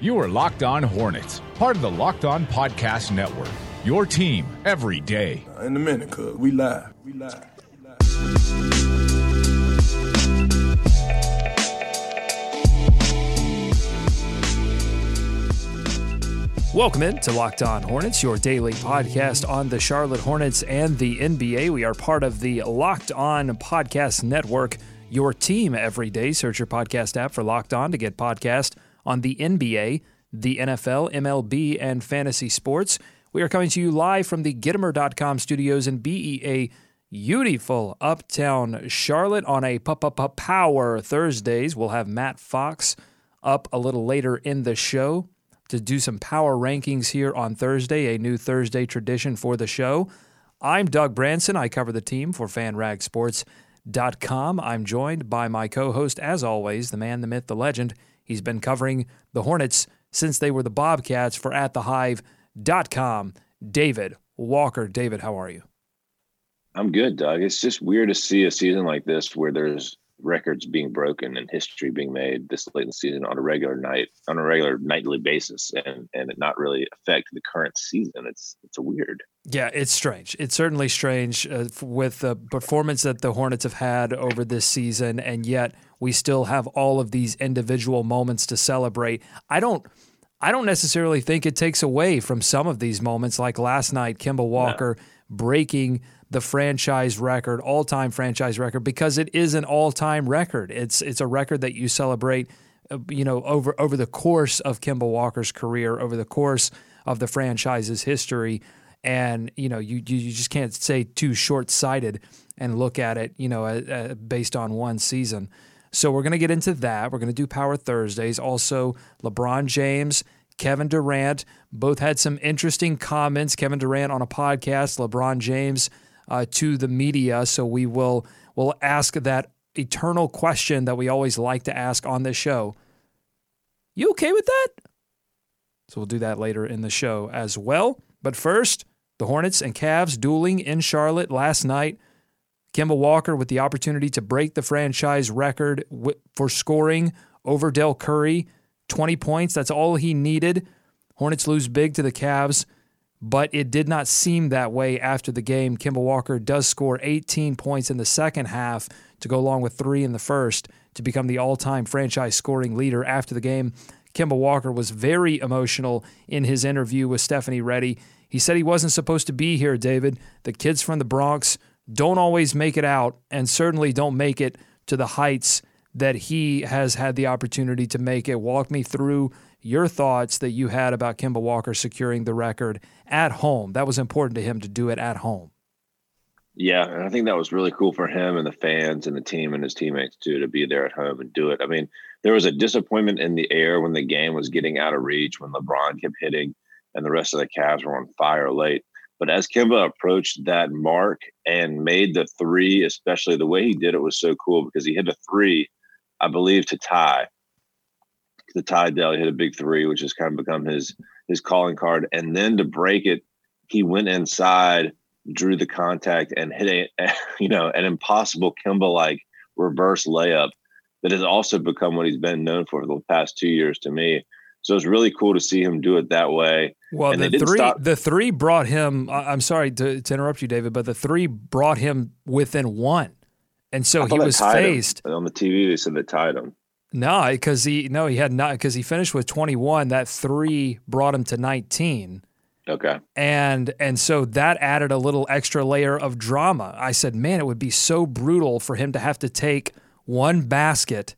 You are Locked On Hornets, part of the Locked On Podcast Network. Your team every day. Uh, in a minute, cuz we live. We live. We live. Welcome in to Locked On Hornets, your daily podcast on the Charlotte Hornets and the NBA. We are part of the Locked On Podcast Network, your team every day. Search your podcast app for Locked On to get podcast on the NBA, the NFL, MLB, and fantasy sports. We are coming to you live from the Gittimer.com studios in BEA, beautiful uptown Charlotte on a Power Thursdays. We'll have Matt Fox up a little later in the show to do some power rankings here on Thursday, a new Thursday tradition for the show. I'm Doug Branson. I cover the team for FanRagSports.com. I'm joined by my co host, as always, the man, the myth, the legend. He's been covering the Hornets since they were the Bobcats for AtTheHive.com. David Walker. David, how are you? I'm good, Doug. It's just weird to see a season like this where there's records being broken and history being made this late in the season on a regular night on a regular nightly basis and and it not really affect the current season. It's it's a weird. Yeah it's strange. It's certainly strange uh, with the performance that the hornets have had over this season and yet we still have all of these individual moments to celebrate. I don't i don't necessarily think it takes away from some of these moments like last night Kemba Walker no. breaking the franchise record, all time franchise record, because it is an all time record. It's it's a record that you celebrate, uh, you know, over over the course of Kemba Walker's career, over the course of the franchise's history, and you know, you you just can't say too short sighted and look at it, you know, uh, uh, based on one season. So we're going to get into that. We're going to do Power Thursdays. Also, LeBron James. Kevin Durant both had some interesting comments. Kevin Durant on a podcast, LeBron James uh, to the media. So we will will ask that eternal question that we always like to ask on this show. You okay with that? So we'll do that later in the show as well. But first, the Hornets and Cavs dueling in Charlotte last night. Kemba Walker with the opportunity to break the franchise record for scoring over Dell Curry, 20 points. That's all he needed. Hornets lose big to the Cavs but it did not seem that way after the game. Kemba Walker does score 18 points in the second half to go along with three in the first to become the all time franchise scoring leader after the game. Kemba Walker was very emotional in his interview with Stephanie Ready. He said he wasn't supposed to be here, David. The kids from the Bronx don't always make it out and certainly don't make it to the heights that he has had the opportunity to make it. Walk me through your thoughts that you had about Kemba Walker securing the record at home. That was important to him to do it at home. Yeah, and I think that was really cool for him and the fans and the team and his teammates too to be there at home and do it. I mean, there was a disappointment in the air when the game was getting out of reach when LeBron kept hitting and the rest of the Cavs were on fire late. But as Kemba approached that mark and made the three, especially the way he did it was so cool because he hit a three, I believe, to tie the tie Dell hit a big three, which has kind of become his his calling card. And then to break it, he went inside, drew the contact, and hit a you know an impossible Kemba like reverse layup that has also become what he's been known for for the past two years to me. So it's really cool to see him do it that way. Well, and the three stop. the three brought him. I'm sorry to, to interrupt you, David, but the three brought him within one, and so he was faced him. on the TV. They said they tied him. No, because he no he had not because he finished with 21. That three brought him to 19. Okay. And and so that added a little extra layer of drama. I said, man, it would be so brutal for him to have to take one basket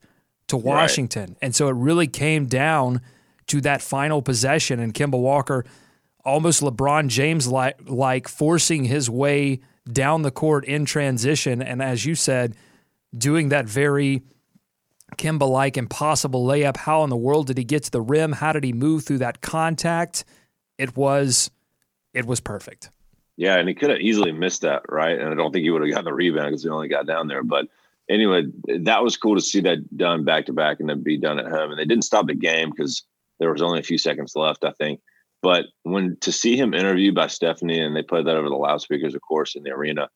to Washington. Right. And so it really came down to that final possession and Kemba Walker almost LeBron James like like forcing his way down the court in transition and as you said doing that very Kemba like impossible layup. How in the world did he get to the rim? How did he move through that contact? It was it was perfect. Yeah, and he could have easily missed that, right? And I don't think he would have gotten the rebound because he only got down there. But anyway, that was cool to see that done back to back and then be done at home. And they didn't stop the game because there was only a few seconds left, I think. But when to see him interviewed by Stephanie and they played that over the loudspeakers, of course, in the arena,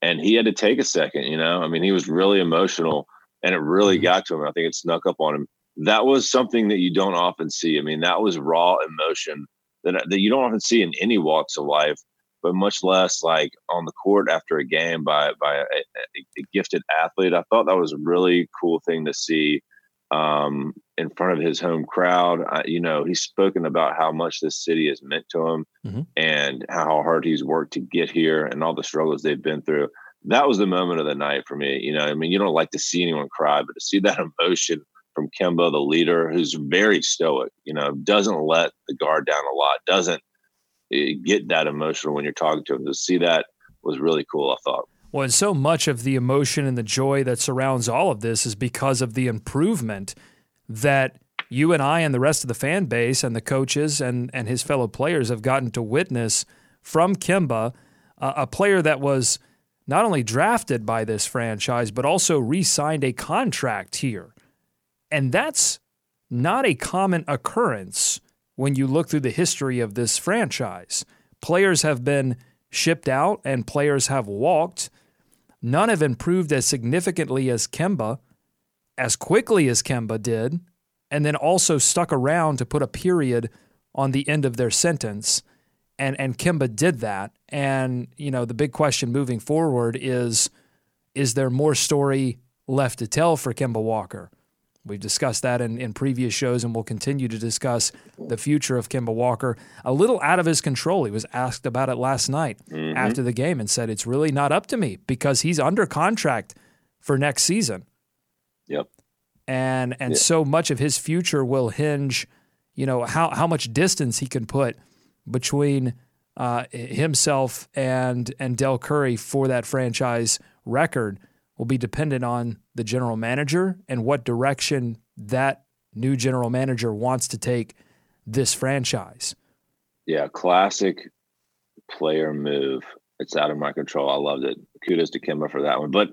and he had to take a second, you know. I mean, he was really emotional and it really mm-hmm. got to him. I think it snuck up on him that was something that you don't often see. I mean, that was raw emotion that that you don't often see in any walks of life, but much less like on the court after a game by by a, a, a gifted athlete. I thought that was a really cool thing to see um, in front of his home crowd. I, you know, he's spoken about how much this city has meant to him mm-hmm. and how hard he's worked to get here and all the struggles they've been through. That was the moment of the night for me. You know, I mean, you don't like to see anyone cry, but to see that emotion from Kemba, the leader, who's very stoic, you know, doesn't let the guard down a lot, doesn't eh, get that emotional when you're talking to him. To see that was really cool, I thought. Well, and so much of the emotion and the joy that surrounds all of this is because of the improvement that you and I and the rest of the fan base and the coaches and, and his fellow players have gotten to witness from Kemba, uh, a player that was not only drafted by this franchise, but also re signed a contract here. And that's not a common occurrence when you look through the history of this franchise. Players have been shipped out and players have walked None have improved as significantly as Kemba, as quickly as Kemba did, and then also stuck around to put a period on the end of their sentence. And and Kemba did that. And you know, the big question moving forward is is there more story left to tell for Kemba Walker? We've discussed that in, in previous shows, and we'll continue to discuss the future of Kemba Walker. A little out of his control. He was asked about it last night mm-hmm. after the game and said, It's really not up to me because he's under contract for next season. Yep. And and so much of his future will hinge, you know, how, how much distance he can put between uh, himself and and Dell Curry for that franchise record will be dependent on the general manager and what direction that new general manager wants to take this franchise. Yeah, classic player move. It's out of my control. I loved it. Kudos to Kemba for that one. But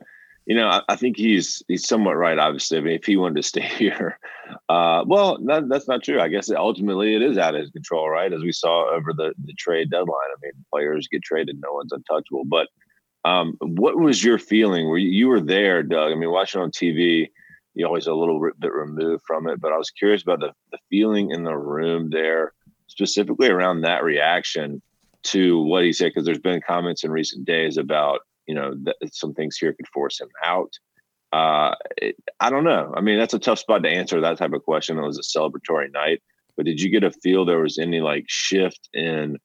you know, I, I think he's he's somewhat right. Obviously, I mean, if he wanted to stay here, uh, well, that, that's not true. I guess ultimately it is out of his control, right? As we saw over the the trade deadline. I mean, players get traded, no one's untouchable. But um, what was your feeling? Were you, you, were there, Doug? I mean, watching on TV, you always a little bit removed from it, but I was curious about the, the feeling in the room there, specifically around that reaction to what he said, because there's been comments in recent days about you know that some things here could force him out. Uh, it, I don't know. I mean, that's a tough spot to answer that type of question. It was a celebratory night, but did you get a feel there was any like shift in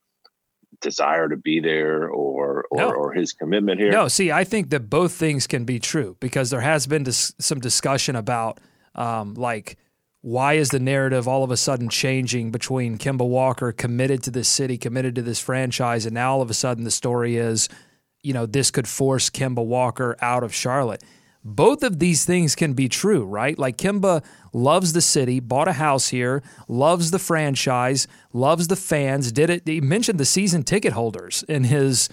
desire to be there or or, no. or, his commitment here? No, see, I think that both things can be true because there has been dis- some discussion about um, like why is the narrative all of a sudden changing between Kemba Walker committed to this city, committed to this franchise, and now all of a sudden the story is, you know, this could force Kemba Walker out of Charlotte both of these things can be true, right? Like Kemba loves the city, bought a house here, loves the franchise, loves the fans. Did it? He mentioned the season ticket holders in his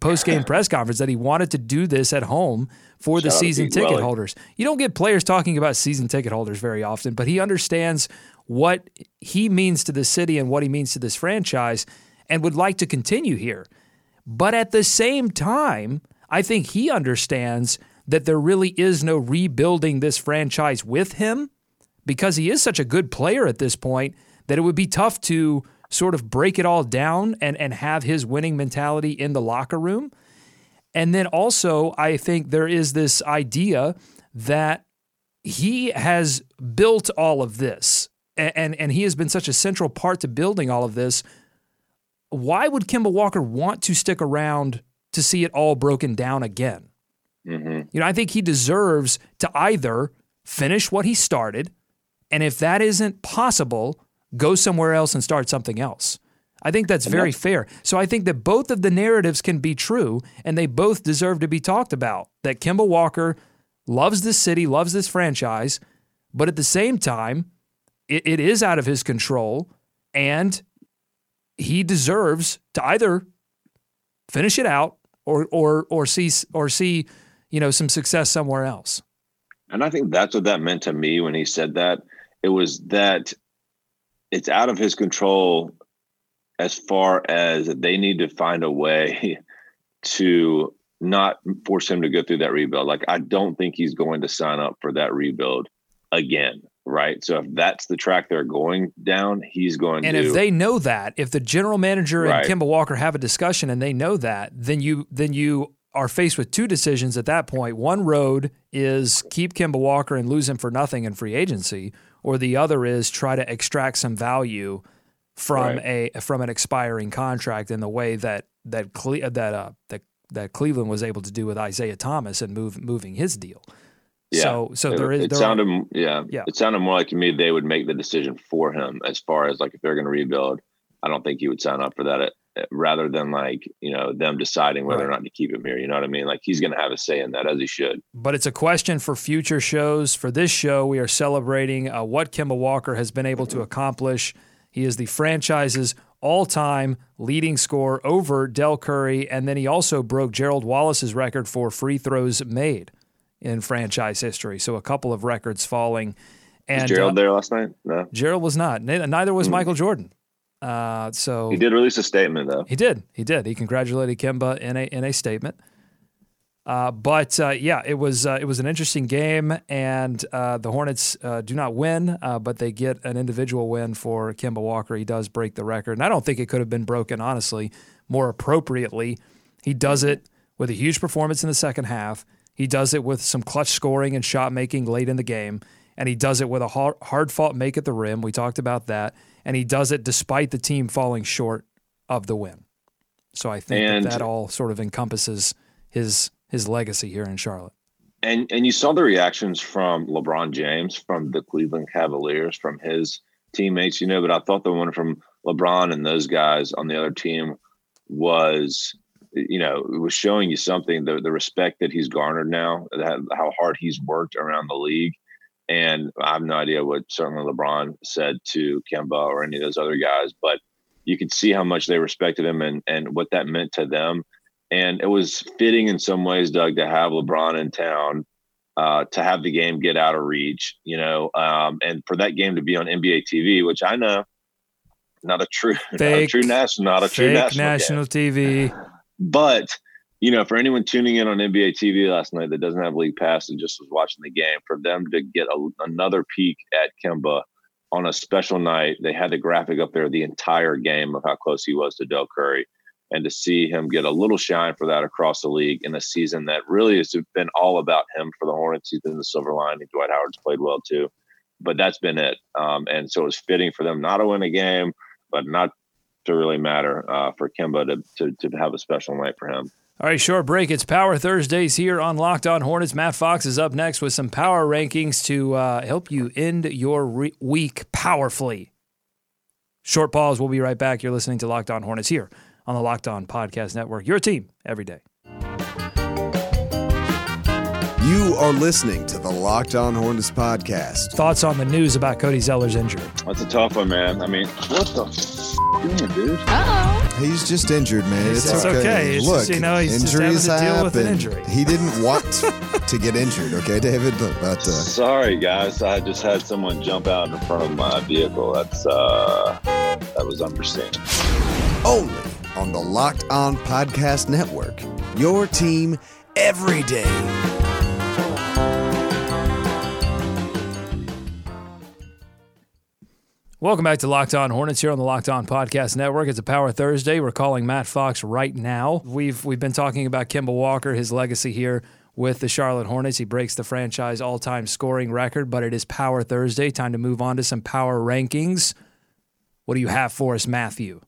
post game press conference that he wanted to do this at home for Shout the season ticket holders. You don't get players talking about season ticket holders very often, but he understands what he means to the city and what he means to this franchise and would like to continue here. But at the same time, I think he understands that there really is no rebuilding this franchise with him because he is such a good player at this point that it would be tough to sort of break it all down and, and have his winning mentality in the locker room. And then also, I think there is this idea that he has built all of this and, and, and he has been such a central part to building all of this. Why would Kemba Walker want to stick around to see it all broken down again? Mm-hmm. You know, I think he deserves to either finish what he started, and if that isn't possible, go somewhere else and start something else. I think that's very fair. So I think that both of the narratives can be true, and they both deserve to be talked about. That Kemba Walker loves this city, loves this franchise, but at the same time, it, it is out of his control, and he deserves to either finish it out or or or see or see you know, some success somewhere else. And I think that's what that meant to me when he said that. It was that it's out of his control as far as they need to find a way to not force him to go through that rebuild. Like I don't think he's going to sign up for that rebuild again. Right? So if that's the track they're going down, he's going and to. if they know that, if the general manager Right. and Kemba Walker have a discussion and they know that, then you then you are faced with two decisions at that point. One road is keep Kemba Walker and lose him for nothing in free agency, or the other is try to extract some value from a from an expiring contract in the way that that Cle- that uh, that that Cleveland was able to do with Isaiah Thomas and move moving his deal. Yeah. So so it, there is it there are- sounded yeah, Yeah. it sounded more like to me they would make the decision for him as far as like if they're going to rebuild i don't think he would sign up for that uh, rather than like you know them deciding whether or not to keep him here you know what i mean like he's going to have a say in that as he should but it's a question for future shows. For this show, we are celebrating uh, what Kemba Walker has been able to accomplish. He is the franchise's all time leading scorer over Dell Curry, and then he also broke Gerald Wallace's record for free throws made in franchise history. So a couple of records falling. And was gerald uh, there last night no Gerald was not. Neither was Michael Jordan. Uh, so he did release a statement though he did. He did. He congratulated Kemba in a in a statement. Uh, but uh, yeah, it was uh, it was an interesting game, and uh, the Hornets uh, do not win, uh, but they get an individual win for Kemba Walker. He does break the record, and I don't think it could have been broken. Honestly, more appropriately, he does it with a huge performance in the second half. He does it with some clutch scoring and shot making late in the game, and he does it with a hard, fought make at the rim. We talked about that, and he does it despite the team falling short of the win. So I think And- that, that all sort of encompasses his his legacy here in Charlotte. and and you saw the reactions from LeBron James from the Cleveland Cavaliers from his teammates, you know. But I thought the one from LeBron and those guys on the other team was, you know, it was showing you something the the respect that he's garnered now, that, how hard he's worked around the league. And I have no idea what certainly LeBron said to Kemba or any of those other guys, but you could see how much they respected him and and what that meant to them. And it was fitting in some ways, Doug, to have LeBron in town, uh, to have the game get out of reach, you know, um, and for that game to be on NBA TV, which I know, not a true, not a Fake- true national, not a true Fake national, game. national TV. But you know, for anyone tuning in on NBA TV last night that doesn't have league pass and just was watching the game, for them to get a, another peek at Kemba on a special night, they had the graphic up there the entire game of how close he was to Dell Curry, and to see him get a little shine for that across the league in a season that really has been all about him for the Hornets. He's been the silver lining. Dwight Howard's played well too, but that's been it. Um, and so it was fitting for them not to win a game, but not to really matter uh, for Kemba to, to to have a special night for him. All right, short break. It's Power Thursdays here on Locked On Hornets. Matt Fox is up next with some power rankings to uh, help you end your re- week powerfully. Short pause. We'll be right back. You're listening to Locked On Hornets here on the Locked On Podcast Network. Your team every day. You are listening to the Locked On Hornets podcast. Thoughts on the news about Cody Zeller's injury? That's a tough one, man. I mean, what the f- doing, dude? He's just injured, man. It's, It's okay. okay. It's Look, just, you know, he's just injuries having to deal with an happen. injury. He didn't want to get injured, okay, David? But, but uh, Sorry, guys. I just had someone jump out in front of my vehicle. That's uh, that was unforeseen. only on the Locked On Podcast Network. Your team every day. Welcome back to Locked On Hornets here on the Locked On Podcast Network. It's a Power Thursday. We're calling Matt Fox right now. We've we've been talking about Kemba Walker, his legacy here with the Charlotte Hornets. He breaks the franchise all-time scoring record, but it is Power Thursday. Time to move on to some power rankings. What do you have for us, Matthew?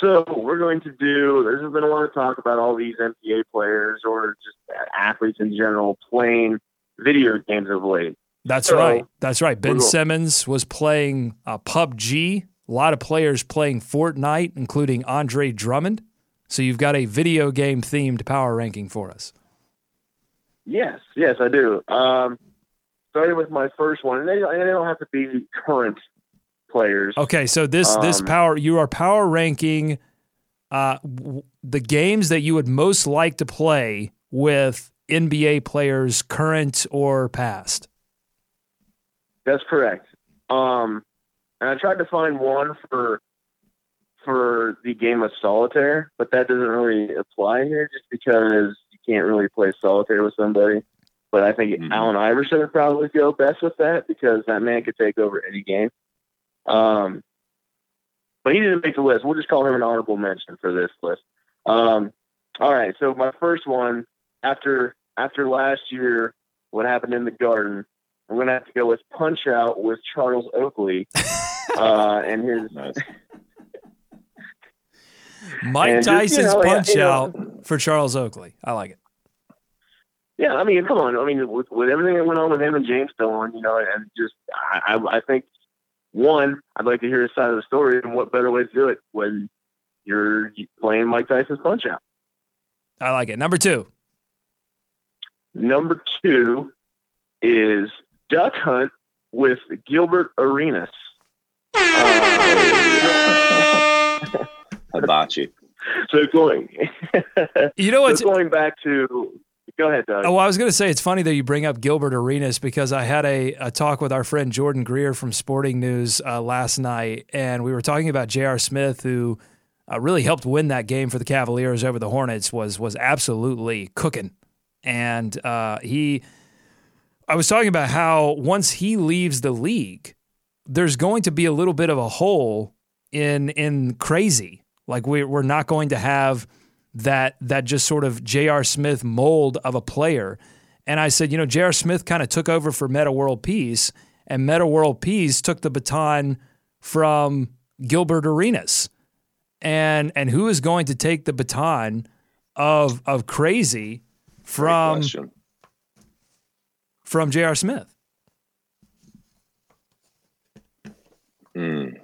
So we're going to do. There's been a lot of talk about all these NBA players or just athletes in general playing video games of late. That's So- right. That's right. Ben Simmons was playing uh, PUBG. A lot of players playing Fortnite, including Andre Drummond. So you've got a video game themed power ranking for us. Yes, yes, I do. Um, starting with my first one, and they, and they don't have to be current players. Okay, so this this Um, power you are power ranking uh, w- the games that you would most like to play with NBA players, current or past. That's correct. Um, and I tried to find one for for the game of solitaire, but that doesn't really apply here, just because you can't really play solitaire with somebody. But I think Mhm. Allen Iverson would probably go best with that because that man could take over any game. Um, but he didn't make the list. We'll just call him an honorable mention for this list. Um, all right. So my first one after after last year, what happened in the Garden, I'm gonna have to go with Punch Out with Charles Oakley. uh, and his Nice. Mike And just, you Tyson's know, punch you know- out for Charles Oakley. I like it. Yeah, I mean, come on. I mean, with, with everything that went on with him and James Dolan, you know, and just I, I, I think one, I'd like to hear his side of the story, and what better way to do it when you're playing Mike Tyson's Punch Out. I like it. Number two. Number two is Duck Hunt with Gilbert Arenas. Uh, Hibachi. so going, You know what's so going back to, go ahead, Doug. Oh, I was going to say it's funny that you bring up Gilbert Arenas because I had a, a talk with our friend Jordan Greer from Sporting News uh, last night, and we were talking about J.R. Smith, who uh, really helped win that game for the Cavaliers over the Hornets. was was absolutely cooking, and uh, he. I was talking about how once he leaves the league, there's going to be a little bit of a hole in in crazy. Like we we're not going to have that that just sort of J.R. Smith mold of a player. And I said, you know, J.R. Smith kind of took over for Meta World Peace, and Meta World Peace took the baton from Gilbert Arenas. And and who is going to take the baton of of crazy from. From J.R. Smith? Mm.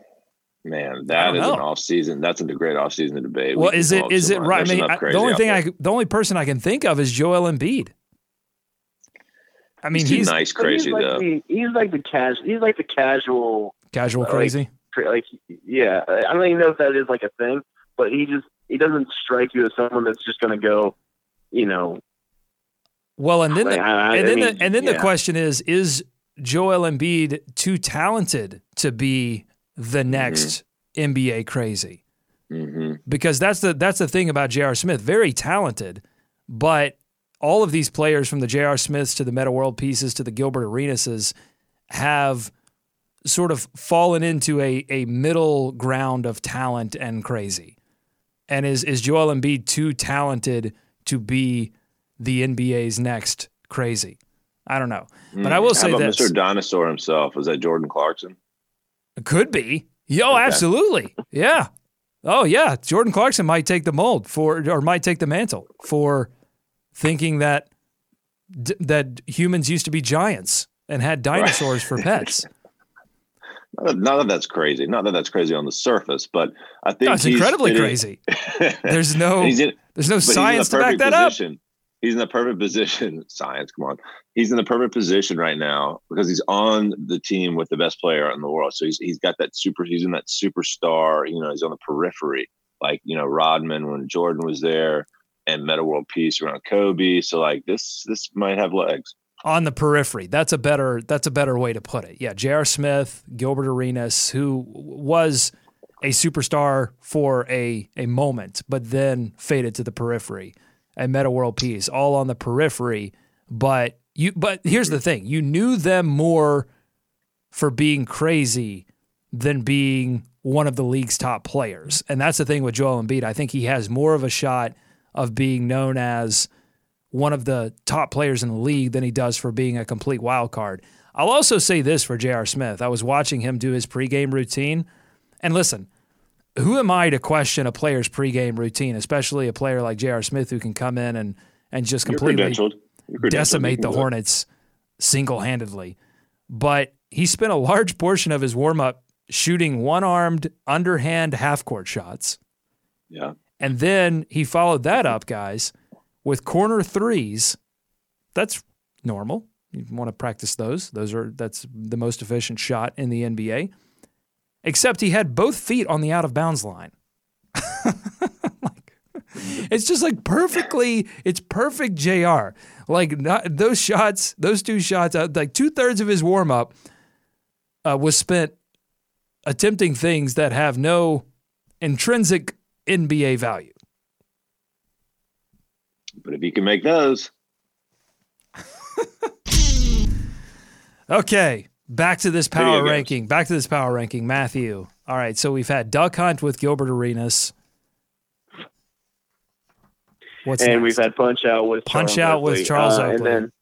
Man, I that don't an know. off season. That's a great off season debate. Well, can is it talk is so it much. right? I mean, I, the only out thing I the only person I can think of is Joel Embiid. I mean, he's, he's nice crazy he's like though. The, he's like the casual. He's like the casual. casual like- crazy. cra- Like, yeah, I don't even know if that is like a thing, but he just he doesn't strike you as someone that's just going to go, you know. Well, and then like, the, I- and I then mean, the, and then the question is: Is Joel Embiid too talented to be the next NBA crazy? hmm Because that's the that's the thing about J.R. Smith. Very talented, but all of these players from the J.R. Smiths to the Meta World Peaces to the Gilbert Arenases have sort of fallen into a a middle ground of talent and crazy. And is is Joel Embiid too talented to be the NBA's next crazy? I don't know, but I mm, will say this: Mr. Dinosaur himself? Was that Jordan Clarkson? could be. Yo, absolutely. Yeah. Oh yeah. Jordan Clarkson might take the mold for or might take the mantle for thinking that d- that humans used to be giants and had dinosaurs for pets. Not that, that's crazy. Not that that's crazy on the surface, but I think No, it's incredibly crazy. There's no in- there's no science to back that position. He's in the perfect position. Science, come on. He's in the perfect position right now because he's on the team with the best player in the world. So he's he's got that super. He's in that superstar. You know, he's on the periphery, like you know Rodman when Jordan was there, and Meta World Peace around Kobe. So like this this might have legs. on the periphery. That's a better that's a better way to put it. Yeah, J.R. Smith, Gilbert Arenas, who was a superstar for a a moment, but then faded to the periphery. And Meta World Peace, all on the periphery. But you but here's the thing. You knew them more for being crazy than being one of the league's top players. And that's the thing with Joel Embiid. I think he has more of a shot of being known as one of the top players in the league than he does for being a complete wild card. I'll also say this for J.R. Smith. I was watching him do his pregame routine. And listen, who am I to question a player's pregame routine, especially a player like J.R. Smith who can come in and, and just completely. Decimate the. Hornets single handedly. But he spent a large portion of his warm up shooting one armed, underhand half court shots. Yeah. And then he followed that up, guys, with corner threes. That's normal. You want to practice those. Those are that's the most efficient shot in the NBA. Except he had both feet on the out of bounds line. like, it's just like perfectly. It's perfect. Jr. Like not, those shots, those two shots, uh, like two thirds of his warm up uh, was spent attempting things that have no intrinsic NBA value. But if you can make those, Okay, back to this power ranking. Back to this power ranking, Matthew. All right, so we've had Duck Hunt with Gilbert Arenas. What's and next? we've had Punch Out with Punch Charles Out with Charles Uh, Oakley. and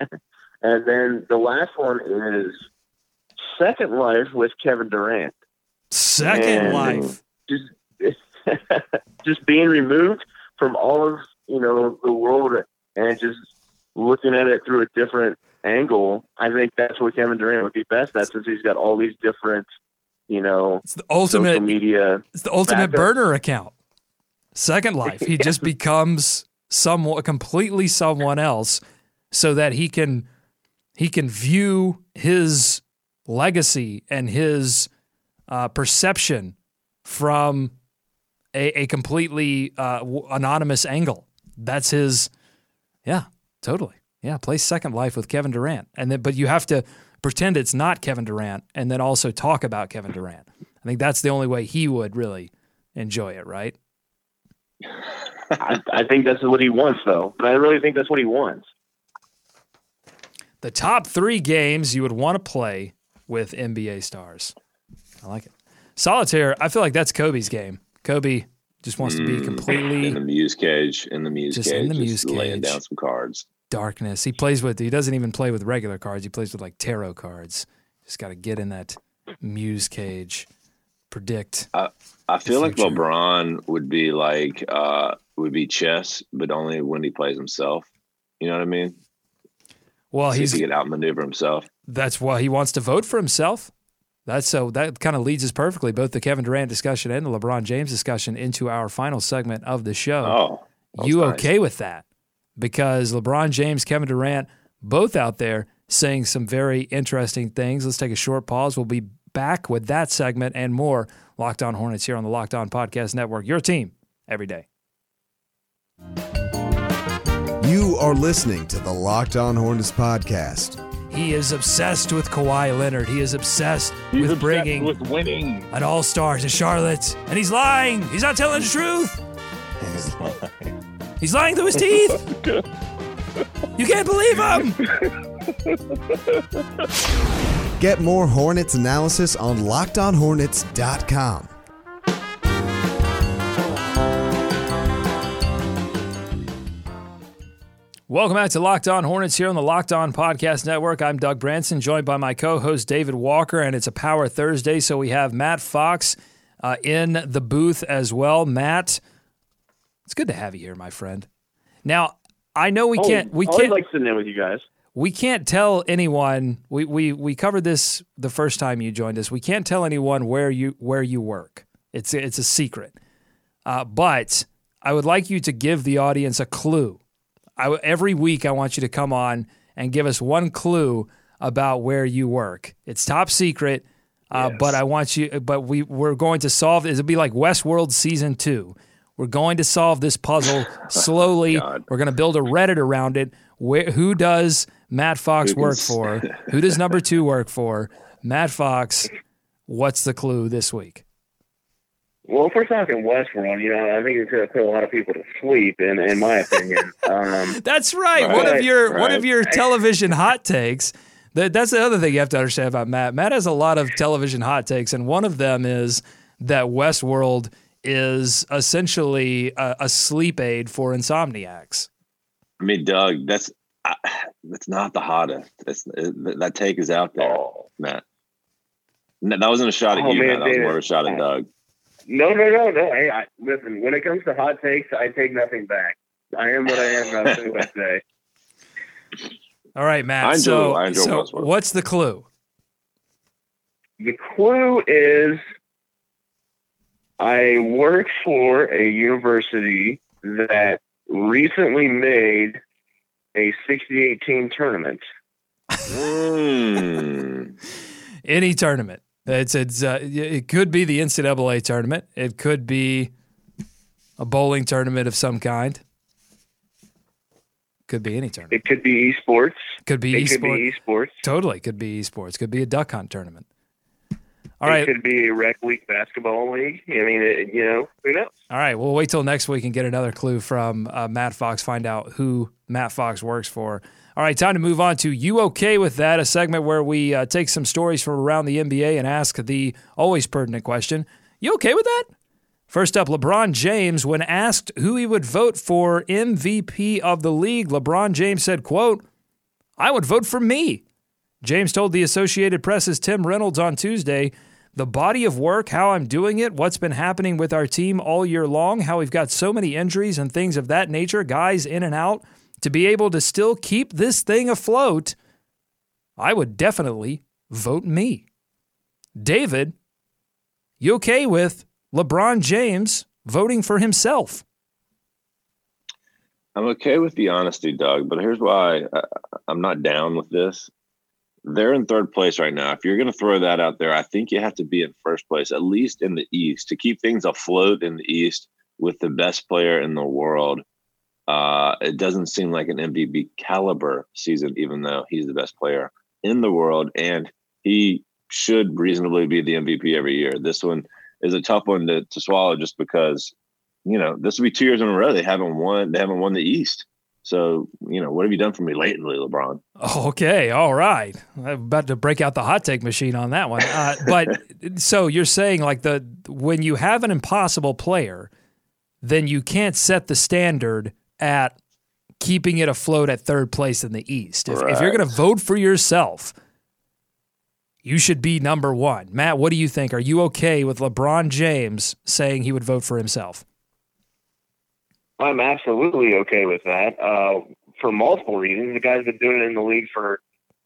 then and then the last one is Second Life with Kevin Durant. Second and- Life. Just just being removed from all of you know the world and just looking at it through a different angle. I think that's what Kevin Durant would be best at since he's got all these different you know It's the social ultimate. media. It's the ultimate backup. burner account. Second Life. He just becomes someone completely someone else, so that he can he can view his legacy and his uh, perception from a, a completely uh, w- anonymous angle. That's his. Yeah, totally. Yeah, play Second Life with Kevin Durant, and then but you have to pretend it's not Kevin Durant, and then also talk about Kevin Durant. I think that's the only way he would really enjoy it, right? I, I think that's what he wants though. But I really think that's what he wants. The top three games you would want to play with NBA stars. I like it. Solitaire, I feel like that's Kobe's game. Kobe just wants to be Mm, completely in the muse cage, in the muse Just cage, in the just muse laying down some cards. Darkness. He plays with, he doesn't even play with regular cards. He plays with like tarot cards. Just got to get in that muse cage, predict. I I feel like. LeBron would be like uh would be chess, but only when he plays himself. You know what I mean? Well, See he's he can outmaneuver himself. that's why he wants to vote for himself. That's so that kind of leads us perfectly, both the Kevin Durant discussion and the LeBron James discussion, into our final segment of the show. Oh, you nice. okay with that? Because LeBron James, Kevin Durant, both out there saying some very interesting things. Let's take a short pause. We'll be back with that segment and more. Locked On Hornets here on the Locked On Podcast Network. Your team every day. You are listening to the Locked On Hornets podcast. He is obsessed with Kawhi Leonard. He is obsessed He's with obsessed bringing with winning. an All Star to Charlotte, and he's lying. He's not telling the truth. He's lying through his teeth. You can't believe him. Get more Hornets analysis on LockedOnHornets.com. Welcome back to Locked On Hornets here on the Locked On Podcast Network. I'm Doug Branson, joined by my co host David Walker, and it's a Power Thursday. So we have Matt Fox uh, in the booth as well. Matt, it's good to have you here, my friend. Now, I know we can't, we can't, like sitting in with you guys. we can't tell anyone. We, we we covered this the first time you joined us. We can't tell anyone where you where you work. It's it's a secret. Uh, but I would like you to give the audience a clue. I, every week, I want you to come on and give us one clue about where you work. It's top secret, uh, but I want you. But we we're going to solve. It'll be like Westworld season two. We're going to solve this puzzle slowly. God. we're going to build a Reddit around it. Where who does Matt Fox Who work for? who does number two work for? Matt Fox. What's the clue this week? Well, if we're talking Westworld, you know, I think it's going to put a lot of people to sleep, in, in my opinion. Um, That's right. One of Right, your one of your television hot takes. That, that's the other thing you have to understand about Matt. Matt has a lot of television hot takes, and one of them is that Westworld is essentially a, a sleep aid for insomniacs. I mean, Doug, that's I, that's not the hottest. That's that that take is out there, oh. Matt. No, that wasn't a shot at Oh, you, man, Matt. That was David. more of a shot at Doug. No, no, no, no. Hey, I, listen, when it comes to hot takes, I take nothing back. I am what I am. That's what I say. All right, Matt. I enjoy- so, I enjoy so what's the clue? The clue is I work for a university that recently made a 68 team tournament. Mm. Any tournament. It's it's uh, it could be the NCAA tournament. It could be a bowling tournament of some kind. Could be any tournament. It could be esports. Could be It esports. could be esports. Totally, could be esports. Could be a duck hunt tournament. All it could be a rec league basketball league. I mean, it, you know, who knows? all right. We'll wait till next week and get another clue from uh, Matt Fox. Find out who Matt Fox works for. All right, time to move on to You Okay With That, a segment where we uh, take some stories from around the NBA and ask the always pertinent question You okay with that? First up, LeBron James, when asked who he would vote for MVP of the league, LeBron James said, quote, I would vote for me. James told the Associated Press's Tim Reynolds on Tuesday, the body of work, how I'm doing it, what's been happening with our team all year long, how we've got so many injuries and things of that nature, guys in and out – to be able to still keep this thing afloat, I would definitely vote me. David, you okay with LeBron James voting for himself? I'm okay with the honesty, Doug, but here's why I'm not down with this. They're in third place right now. If you're going to throw that out there, I think you have to be in first place, at least in the East, to keep things afloat in the East with the best player in the world uh, it doesn't seem like an MVP caliber season, even though he's the best player in the world and he should reasonably be the MVP every year. This one is a tough one to, to swallow just because, you know, this will be two years in a row they haven't won. They haven't won the East. So, you know, what have you done for me lately, LeBron? Okay, all right. I'm about to break out the hot take machine on that one. Uh, but so you're saying like the when you have an impossible player, then you can't set the standard at keeping it afloat at third place in the East. If, right. if you're going to vote for yourself, you should be number one. Matt, what do you think? Are you okay with LeBron James saying he would vote for himself? I'm absolutely okay with that uh, for multiple reasons. The guy's been doing it in the league for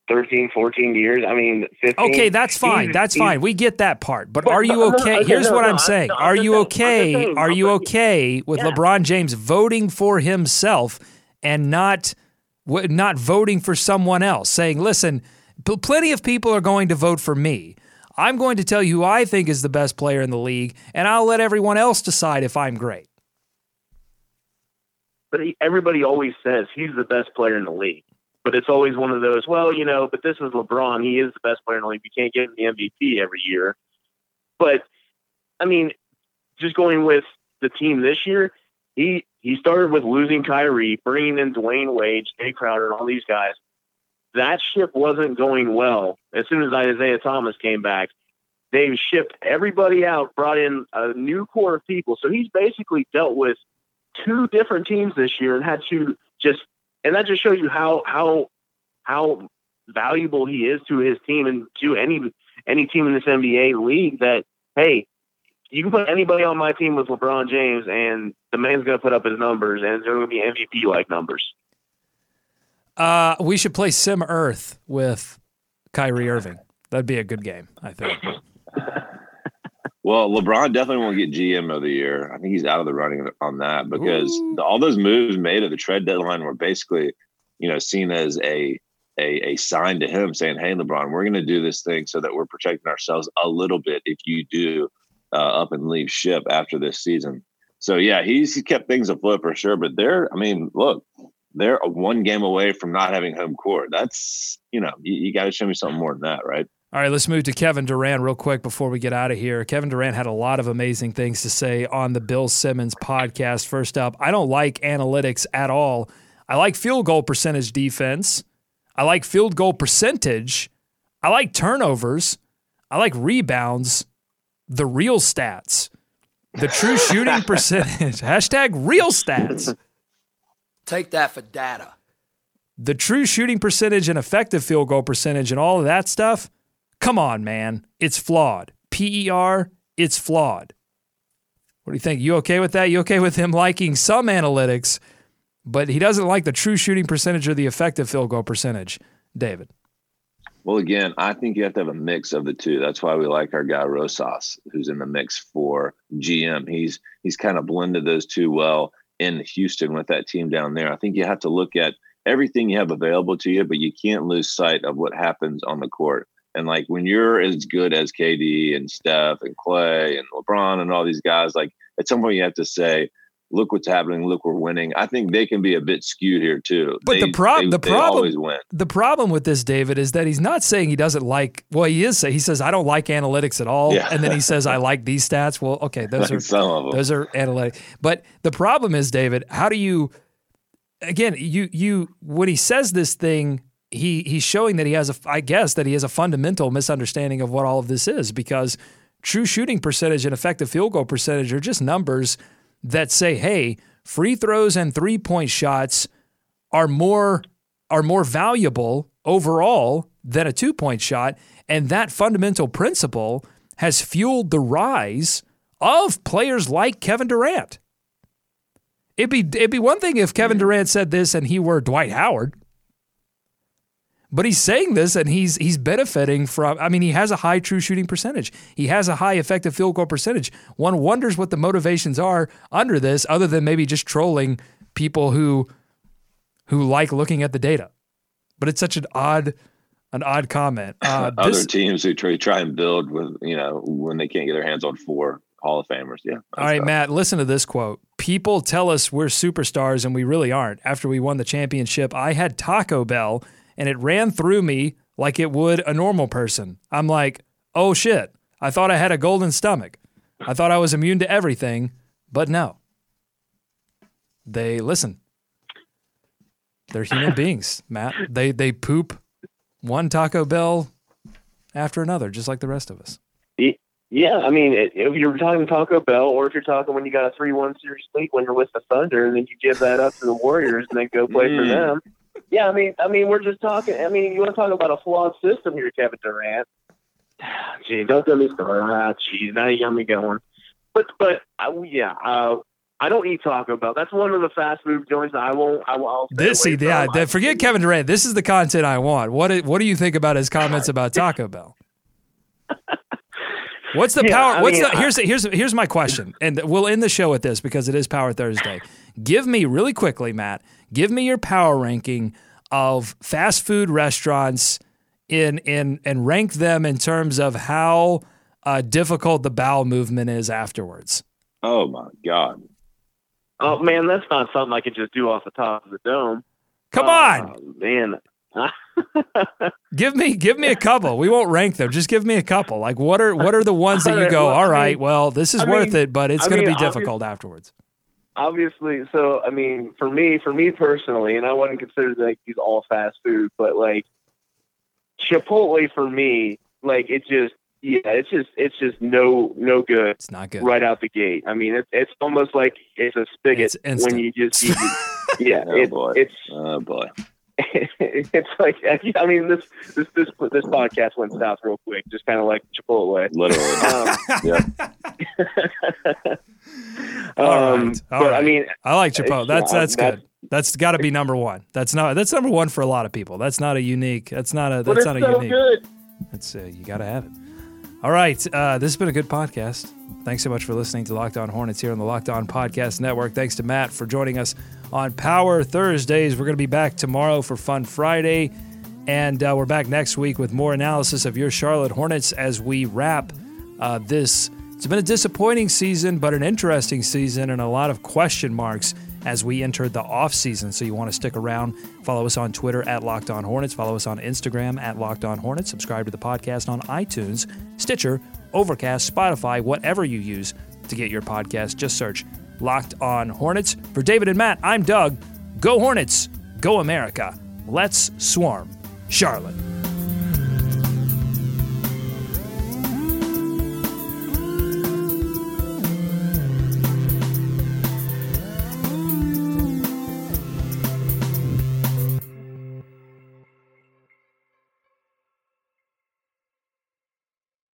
13, 14 years. I mean, 15. Okay, that's fine. He's, that's he's, fine. We get that part. But, but are you okay? No, Here's no, what I'm saying. I'm, are you okay? Saying, are you okay with yeah. LeBron James voting for himself and not not voting for someone else? Saying, "Listen, plenty of people are going to vote for me. I'm going to tell you who I think is the best player in the league, and I'll let everyone else decide if I'm great." But he, everybody always says he's the best player in the league but it's always one of those, well, you know, but this is LeBron. He is the best player in the league. You can't get him the MVP every year. But I mean, just going with the team this year, he he started with losing Kyrie, bringing in Dwyane Wade, Jae Crowder, and all these guys. That ship wasn't going well. As soon as Isaiah Thomas came back, they shipped everybody out, brought in a new core of people. So he's basically dealt with two different teams this year and had to just and that just shows you how how how valuable he is to his team and to any any team in this NBA league. That hey, you can put anybody on my team with LeBron James, and the man's going to put up his numbers, and they're going to be MVP like numbers. Uh, we should play SimEarth with Kyrie Irving. That'd be a good game, I think. Well, LeBron definitely won't get GM of the year. I think he's out of the running on that because the, all those moves made at the trade deadline were basically, you know, seen as a a, a sign to him saying, "Hey, LeBron, we're going to do this thing so that we're protecting ourselves a little bit if you do uh, up and leave ship after this season." So yeah, he's he kept things afloat for sure. But they're, I mean, look, they're one game away from not having home court. That's you know, you, you got to show me something more than that, right? All right, let's move to Kevin Durant real quick before we get out of here. Kevin Durant had a lot of amazing things to say on the Bill Simmons podcast. First up, I don't like analytics at all. I like field goal percentage defense. I like field goal percentage. I like turnovers. I like rebounds. The real stats. The true shooting percentage. Hashtag real stats. Take that for data. The true shooting percentage and effective field goal percentage and all of that stuff Come on, man. It's flawed. PER, it's flawed. What do you think? You okay with that? You okay with him liking some analytics, but he doesn't like the true shooting percentage or the effective field goal percentage? David. Well, again, I think you have to have a mix of the two. That's why we like our guy Rosas, who's in the mix for GM. He's he's kind of blended those two well in Houston with that team down there. I think you have to look at everything you have available to you, but you can't lose sight of what happens on the court. And like when you're as good as KD and Steph and Clay and LeBron and all these guys, like at some point you have to say, look what's happening, look we're winning. I think they can be a bit skewed here too. But they, the, prob- the problem the problem with this, David, is that he's not saying he doesn't like well, he is saying he says I don't like analytics at all. Yeah. And then he says I like these stats. Well, okay, those are those are analytics. But the problem is, David, how do you again, you you when he says this thing, he he's showing that he has a I guess that he has a fundamental misunderstanding of what all of this is because true shooting percentage and effective field goal percentage are just numbers that say, hey, free throws and three point shots are more are more valuable overall than a two point shot, and that fundamental principle has fueled the rise of players like Kevin Durant. It'd be it'd be one thing if Kevin Durant said this and he were Dwight Howard. But he's saying this and he's he's benefiting from I mean he has a high true shooting percentage. He has a high effective field goal percentage. One wonders what the motivations are under this other than maybe just trolling people who who like looking at the data. But it's such an odd an odd comment. Uh, Other this- teams who try try and build with you know when they can't get their hands on four Hall of Famers. Yeah. All right, Matt, listen to this quote. People tell us we're superstars and we really aren't. After we won the championship, I had Taco Bell and it ran through me like it would a normal person. I'm like, oh shit. I thought I had a golden stomach. I thought I was immune to everything, but no. They listen. They're human beings, Matt. They they poop one Taco Bell after another, just like the rest of us. Yeah, I mean, if you're talking Taco Bell, or if you're talking when you got a three-one series lead when you're with the Thunder, and then you give that up to the Warriors and then go play for Mm. them. Yeah, I mean, I mean, we're just talking. I mean, you want to talk about a flawed system here, Kevin Durant? Gee, don't get me started. Ah, geez, now you got me going. But, but, uh, yeah, uh, I don't eat Taco Bell. That's one of the fast food joints I won't. I won't. I'll stay This, see, yeah, that- forget Kevin Durant. This is the content I want. What do- What do you think about his comments about Taco Bell? What's the Yeah, power? I What's mean, the here's here's here's my question, and we'll end the show with this because it is Power Thursday. Give me really quickly, Matt. Give me your power ranking of fast food restaurants in in and rank them in terms of how uh, difficult the bowel movement is afterwards. Oh my God. Oh man, that's not something I can just do off the top of the dome. Come on, Oh, man. give me give me a couple. We won't rank them. Just give me a couple. Like what are what are the ones that you go? All right, well this is I worth mean- it, but it's I going to mean, be difficult afterwards. Obviously so i mean for me for me personally and i wouldn't consider like these all fast food but like chipotle for me like it just yeah it's just it's just no no good It's not good. right out the gate i mean it's it's almost like it's a spigot It's when you just you, yeah Oh it, boy. it's Oh boy. it's like i mean this this this this podcast went south real quick just kind of like chipotle Literally. um, yeah. All um, right, all but i mean I like Chipotle. Yeah, That's that's that's- good. That's got to be number one. That's not that's number one for a lot of people. That's not a unique. That's not a but that's it's not a so unique. good It's uh, you got to have it. All right, uh, this has been a good podcast. Thanks so much for listening to Locked On Hornets here on the Locked On Podcast Network. Thanks to Matt for joining us on Power Thursdays. We're going to be back tomorrow for Fun Friday, and uh, we're back next week with more analysis of your Charlotte Hornets as we wrap uh, this. It's been a disappointing season, but an interesting season, and a lot of question marks as we entered the offseason. So you want to stick around. Follow us on Twitter at Locked On Hornets. Follow us on Instagram at Locked On Hornets. Subscribe to the podcast on iTunes, Stitcher, Overcast, Spotify, whatever you use to get your podcast. Just search Locked On Hornets. For David and Matt, I'm Doug. Go Hornets. Go America. Let's swarm. Charlotte.